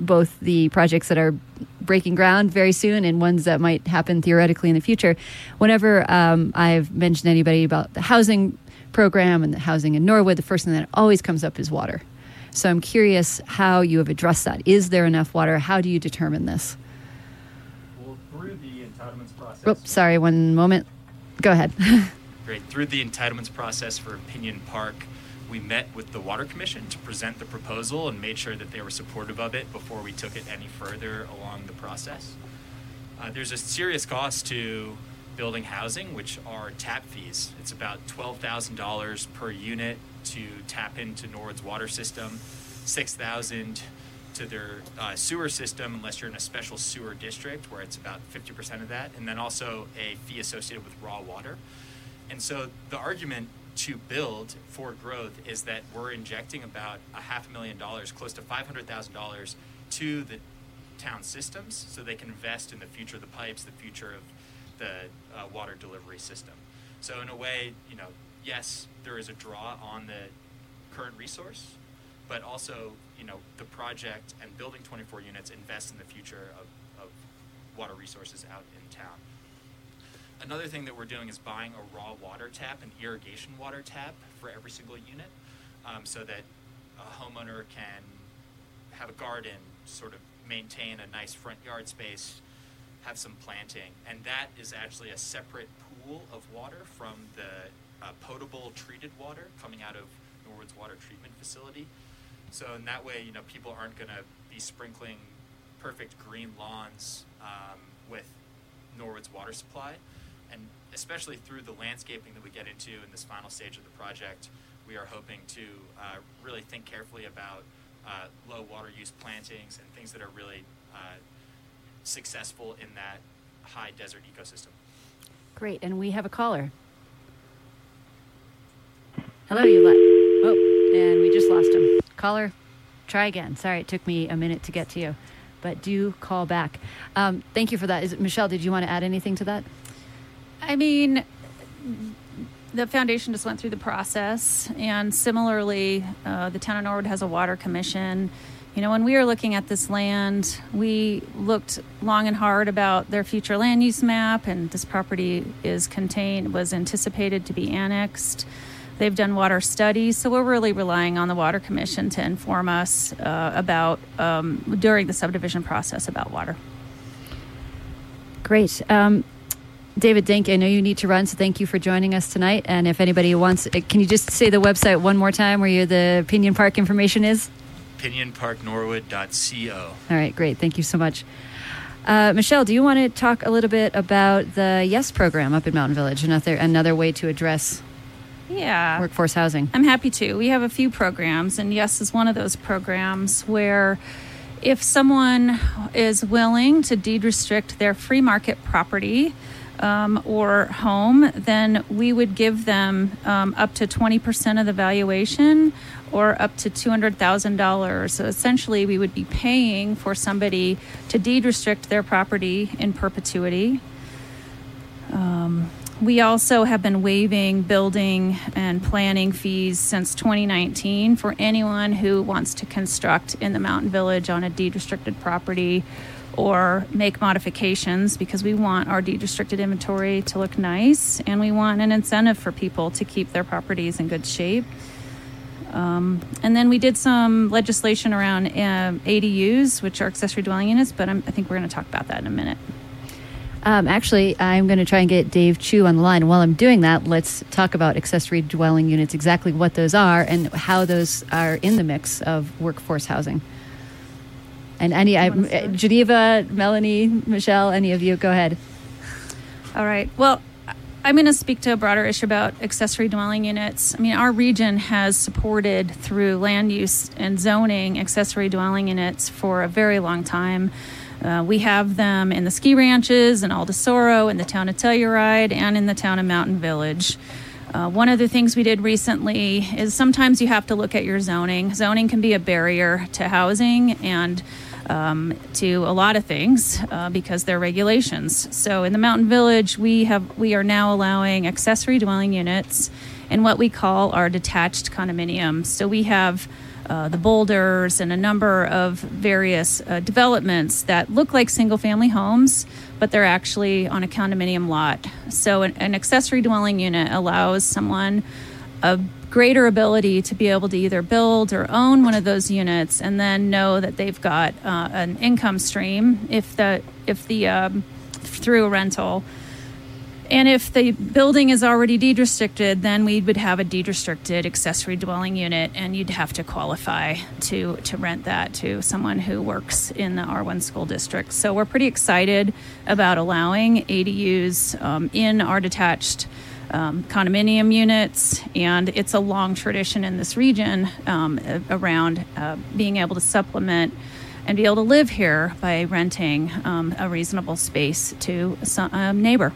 both the projects that are breaking ground very soon and ones that might happen theoretically in the future. Whenever um, I've mentioned anybody about the housing program and the housing in Norwood, the first thing that always comes up is water. So I'm curious how you have addressed that. Is there enough water? How do you determine this? Well, through the entitlements process. Oh, sorry, one moment. Go ahead. Great. Through the entitlements process for Pinion Park, we met with the Water Commission to present the proposal and made sure that they were supportive of it before we took it any further along the process. Uh, there's a serious cost to building housing, which are tap fees. It's about $12,000 per unit to tap into Norwood's water system, 6000 to their uh, sewer system unless you're in a special sewer district where it's about 50% of that, and then also a fee associated with raw water. And so the argument to build for growth is that we're injecting about a half a million dollars, close to $500,000 to the town systems so they can invest in the future of the pipes, the future of the uh, water delivery system. So in a way, you know, yes, there is a draw on the current resource, but also, you know, the project and building 24 units invest in the future of, of water resources out in town. Another thing that we're doing is buying a raw water tap, an irrigation water tap for every single unit, um, so that a homeowner can have a garden, sort of maintain a nice front yard space, have some planting, and that is actually a separate pool of water from the uh, potable treated water coming out of Norwood's water treatment facility. So in that way, you know, people aren't going to be sprinkling perfect green lawns um, with Norwood's water supply, and especially through the landscaping that we get into in this final stage of the project, we are hoping to uh, really think carefully about uh, low water use plantings and things that are really uh, successful in that high desert ecosystem. Great, and we have a caller. Hello, you let. Oh, and we just lost him. Caller, try again. Sorry, it took me a minute to get to you, but do call back. Um, thank you for that. Is it, Michelle? Did you want to add anything to that? I mean, the foundation just went through the process, and similarly, uh, the town of Norwood has a water commission. You know, when we were looking at this land, we looked long and hard about their future land use map, and this property is contained was anticipated to be annexed. They've done water studies, so we're really relying on the water commission to inform us uh, about um, during the subdivision process about water. Great. Um, David Dink, I know you need to run, so thank you for joining us tonight. And if anybody wants, uh, can you just say the website one more time where you, the Pinion Park information is? PinionParkNorwood.co. All right, great. Thank you so much. Uh, Michelle, do you want to talk a little bit about the Yes program up in Mountain Village? Another another way to address Yeah. workforce housing. I'm happy to. We have a few programs, and Yes is one of those programs where if someone is willing to deed restrict their free market property um, or home, then we would give them um, up to 20% of the valuation or up to $200,000. So essentially, we would be paying for somebody to deed restrict their property in perpetuity. Um, we also have been waiving building and planning fees since 2019 for anyone who wants to construct in the Mountain Village on a deed restricted property or make modifications because we want our deed restricted inventory to look nice and we want an incentive for people to keep their properties in good shape. Um, and then we did some legislation around um, ADUs, which are accessory dwelling units, but I'm, I think we're going to talk about that in a minute. Um, actually, I'm going to try and get Dave Chu on the line. While I'm doing that, let's talk about accessory dwelling units, exactly what those are, and how those are in the mix of workforce housing. And any, I. Geneva, Melanie, Michelle, any of you, go ahead. All right. Well, I'm going to speak to a broader issue about accessory dwelling units. I mean, our region has supported through land use and zoning accessory dwelling units for a very long time. Uh, we have them in the ski ranches in Aldasoro, in the town of Telluride, and in the town of Mountain Village. Uh, one of the things we did recently is sometimes you have to look at your zoning. Zoning can be a barrier to housing and um, to a lot of things uh, because they're regulations. So in the Mountain Village, we have we are now allowing accessory dwelling units in what we call our detached condominiums. So we have uh, the boulders and a number of various uh, developments that look like single family homes, but they're actually on a condominium lot. So, an, an accessory dwelling unit allows someone a greater ability to be able to either build or own one of those units and then know that they've got uh, an income stream if the if the um, through a rental and if the building is already deed restricted, then we would have a deed restricted accessory dwelling unit, and you'd have to qualify to to rent that to someone who works in the R1 school district. So we're pretty excited about allowing ADUs um, in our detached um, condominium units, and it's a long tradition in this region um, around uh, being able to supplement and be able to live here by renting um, a reasonable space to a neighbor.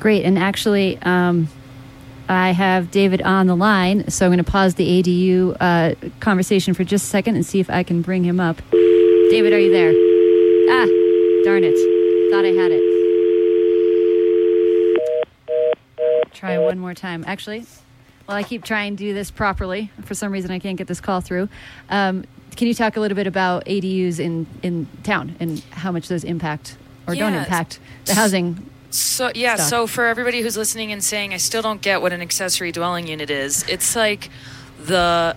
Great. And actually, um, I have David on the line, so I'm going to pause the ADU uh, conversation for just a second and see if I can bring him up. David, are you there? Ah, darn it. Thought I had it. Try one more time. Actually, well, I keep trying to do this properly. For some reason, I can't get this call through. Um, can you talk a little bit about ADUs in, in town and how much those impact or don't impact the housing So yeah, stuff. so for everybody who's listening and saying I still don't get what an accessory dwelling unit is, it's like the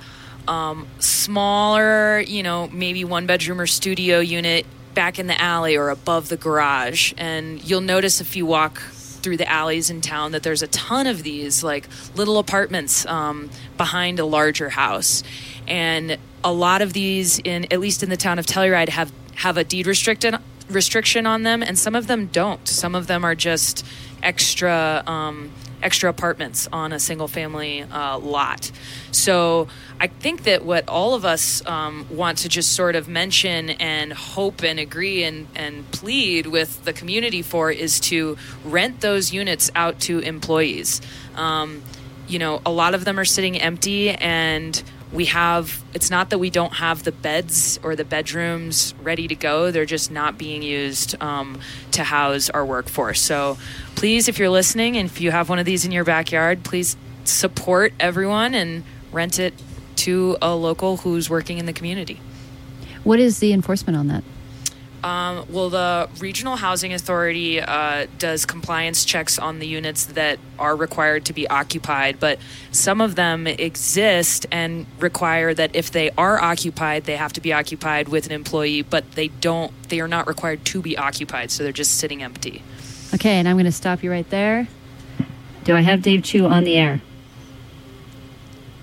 um, smaller, you know, maybe one bedroom or studio unit back in the alley or above the garage, and you'll notice if you walk through the alleys in town that there's a ton of these like little apartments um, behind a larger house, and a lot of these in at least in the town of Telluride have have a deed restricted restriction on them, and some of them don't. Some of them are just extra um, extra apartments on a single family uh, lot. So I think that what all of us um, want to just sort of mention and hope and agree and, and plead with the community for is to rent those units out to employees. Um, you know, a lot of them are sitting empty and we have it's not that we don't have the beds or the bedrooms ready to go. They're just not being used um, to house our workforce. So please if you're listening and if you have one of these in your backyard please support everyone and rent it to a local who's working in the community. What is the enforcement on that? Um, well, the Regional Housing Authority uh, does compliance checks on the units that are required to be occupied, but some of them exist and require that if they are occupied, they have to be occupied with an employee, but they don't, they are not required to be occupied, so they're just sitting empty. Okay, and I'm going to stop you right there. Do I have Dave Chu on the air?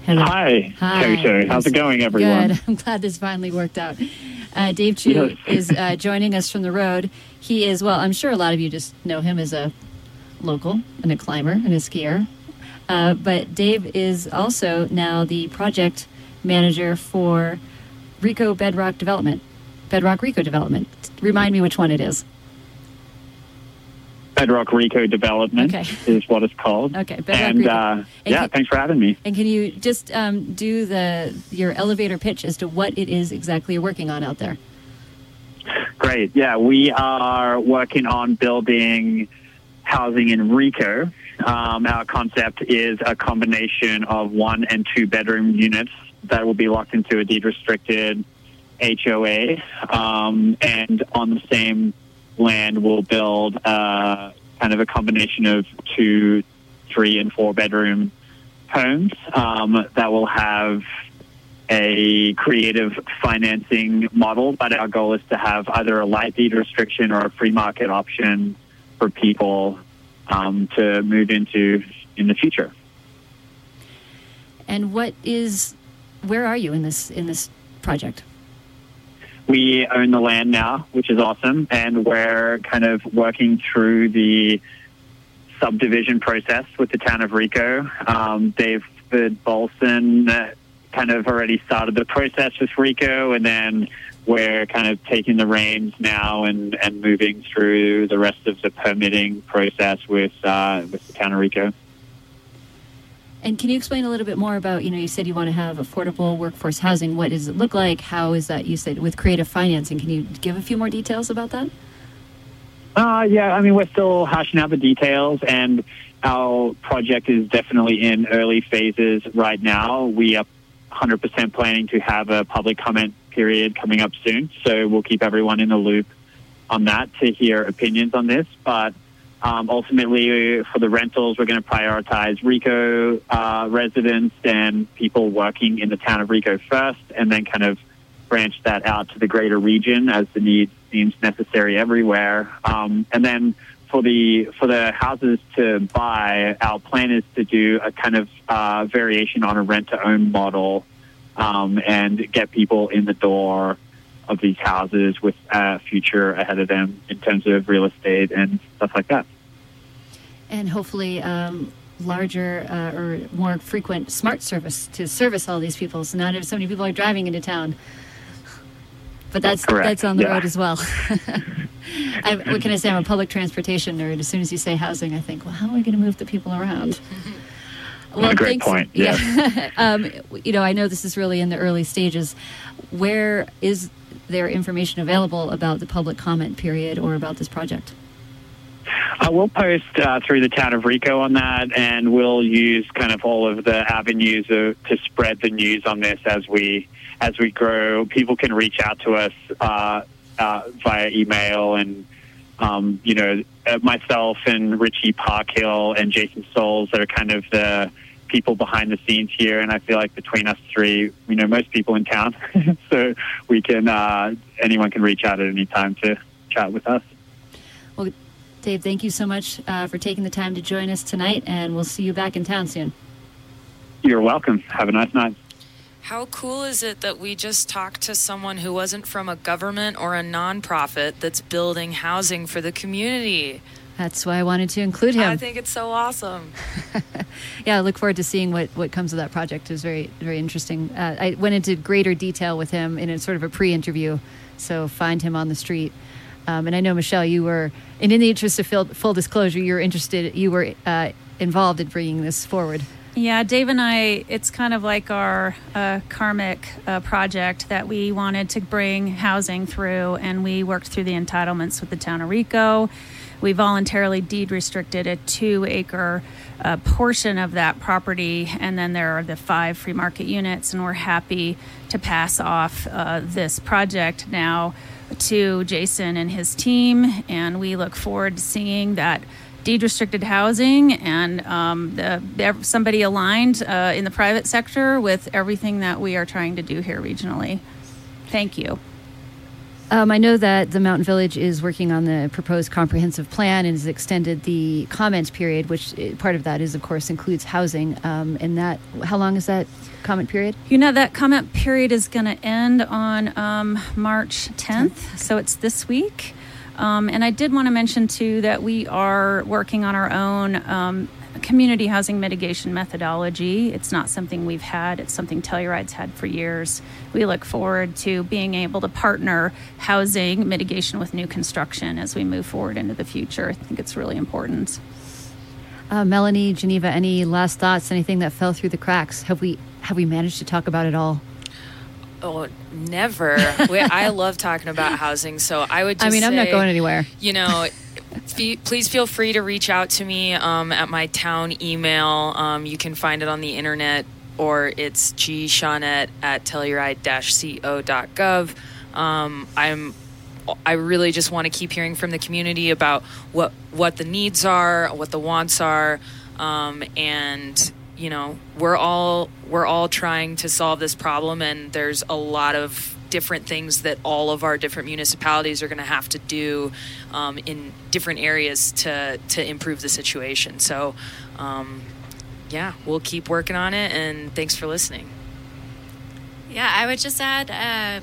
Hello. Hi, Hi. Toto. How's it going, everyone? Good. I'm glad this finally worked out. Uh, Dave Chu Yes. is uh, joining us from the road. He is, well, I'm sure a lot of you just know him as a local and a climber and a skier. Uh, but Dave is also now the project manager for Rico Bedrock Development. Bedrock Rico Development. Remind me which one it is. Bedrock Rico Development Okay. is what it's called. Okay, Bedrock and uh, And yeah, can- thanks for having me. And can you just um, do the your elevator pitch as to what it is exactly you're working on out there? Great. Yeah, we are working on building housing in Rico. Um, our concept is a combination of one and two bedroom units that will be locked into a deed restricted HOA. Um, and on the same land, we'll build uh, kind of a combination of two, three, and four bedroom homes um, that will have a creative financing model, but our goal is to have either a light deed restriction or a free market option for people um, to move into in the future. And what is where are you in this in this project? We own the land now, which is awesome, and we're kind of working through the subdivision process with the town of Rico. Um, David Bolson uh, kind of already started the process with Rico, and then we're kind of taking the reins now and, and moving through the rest of the permitting process with uh, with the town of Rico. And can you explain a little bit more about, you know, you said you want to have affordable workforce housing. What does it look like? How is that, you said, with creative financing? Can you give a few more details about that? Uh, yeah, I mean, we're still hashing out the details, and our project is definitely in early phases right now. We are 100% planning to have a public comment period coming up soon, so we'll keep everyone in the loop on that to hear opinions on this. But um, ultimately, for the rentals, we're going to prioritize Rico uh, residents and people working in the town of Rico first, and then kind of branch that out to the greater region as the need seems necessary everywhere. Um, and then for the for the houses to buy, our plan is to do a kind of uh, variation on a rent to own model um, and get people in the door of these houses with a future ahead of them in terms of real estate and stuff like that. And hopefully, um, larger uh, or more frequent smart service to service all these people. So not if so many people are driving into town. But that's Correct, that's on the yeah. road as well. I, what can I say? I'm a public transportation nerd. As soon as you say housing, I think, well, how are we going to move the people around? Well, great thanks. point, Yeah. um, you know, I know this is really in the early stages. Where is there information available about the public comment period or about this project? Uh, we'll post uh, through the town of Rico on that, and we'll use kind of all of the avenues of, to spread the news on this as we as we grow. People can reach out to us uh, uh, via email, and um, you know, uh, myself and Richie Parkhill and Jason Souls are kind of the people behind the scenes here, and I feel like between us three, we know most people in town, so we can uh, anyone can reach out at any time to chat with us. Well, Dave, thank you so much uh, for taking the time to join us tonight, and we'll see you back in town soon. You're welcome. Have a nice night. How cool is it that we just talked to someone who wasn't from a government or a nonprofit that's building housing for the community? That's why I wanted to include him. I think it's so awesome. yeah, I look forward to seeing what, what comes of that project. It was very, very interesting. Uh, I went into greater detail with him in a sort of a pre interview, so find him on the street. Um, and I know, Michelle, you were, and in the interest of full, full disclosure, you were interested, you were uh, involved in bringing this forward. Yeah, Dave and I, it's kind of like our uh, karmic uh, project that we wanted to bring housing through, and we worked through the entitlements with the town of Rico. We voluntarily deed restricted a two acre uh, portion of that property, and then there are the five free market units, and we're happy to pass off uh, this project now to Jason and his team, and we look forward to seeing that deed restricted housing and um, the, somebody aligned uh, in the private sector with everything that we are trying to do here regionally. Thank you. Um, I know that the Mountain Village is working on the proposed comprehensive plan and has extended the comment period, which uh, part of that is, of course, includes housing. Um, and that, how long is that comment period? You know, that comment period is going to end on um, March 10th, so it's this week. Um, and I did want to mention, too, that we are working on our own um, community housing mitigation methodology. It's not something we've had, it's something Telluride's had for years. We look forward to being able to partner housing mitigation with new construction as we move forward into the future. I think it's really important. Uh, Melanie, Geneva, any last thoughts? Anything that fell through the cracks? Have we have we managed to talk about it all? Oh, never. we, I love talking about housing, so I would. Just I mean, I'm not going anywhere. You know, fe- please feel free to reach out to me um, at my town email. Um, you can find it on the internet, or it's gshaunette at telluride-co.gov. Um, I'm I really just want to keep hearing from the community about what what the needs are, what the wants are, um, and you know we're all we're all trying to solve this problem, and there's a lot of different things that all of our different municipalities are going to have to do um, in different areas to to improve the situation. So. Um, yeah, we'll keep working on it, and thanks for listening. Yeah, I would just add um,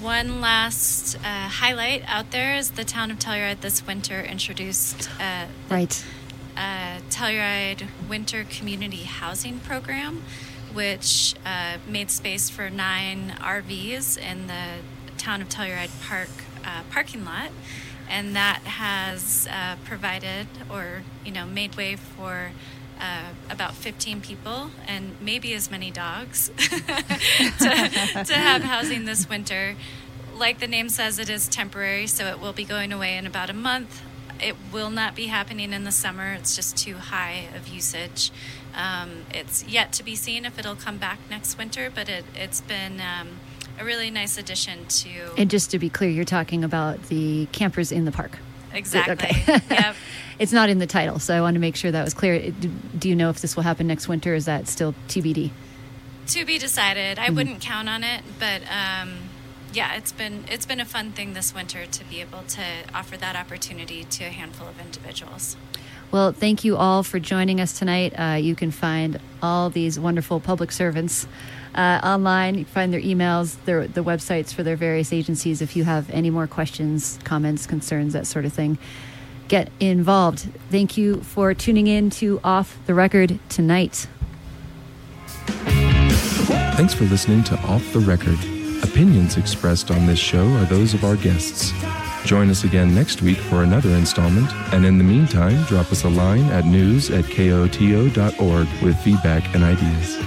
one last uh, highlight out there is the town of Telluride this winter introduced uh, the Right. uh, Telluride Winter Community Housing Program, which uh, made space for nine RVs in the town of Telluride Park uh, parking lot. and that has uh, provided or you know made way for uh, about 15 people and maybe as many dogs to, to have housing this winter. Like the name says, it is temporary, so it will be going away in about a month. It will not be happening in the summer. It's just too high of usage. Um, it's yet to be seen if it'll come back next winter, but it, it's been um, a really nice addition to. And just to be clear, you're talking about the campers in the park. Exactly. Okay. yep. It's not in the title, so I want to make sure that was clear. Do you know if this will happen next winter? Is that still TBD? To be decided. Mm-hmm. I wouldn't count on it, but um, yeah, it's been it's been a fun thing this winter to be able to offer that opportunity to a handful of individuals. Well, thank you all for joining us tonight. Uh, you can find all these wonderful public servants uh, online. You can find their emails, their the websites for their various agencies. If you have any more questions, comments, concerns, that sort of thing, get involved. Thank you for tuning in to Off the Record tonight. Thanks for listening to Off the Record. Opinions expressed on this show are those of our guests. Join us again next week for another installment, and in the meantime, drop us a line at news at koto.org with feedback and ideas.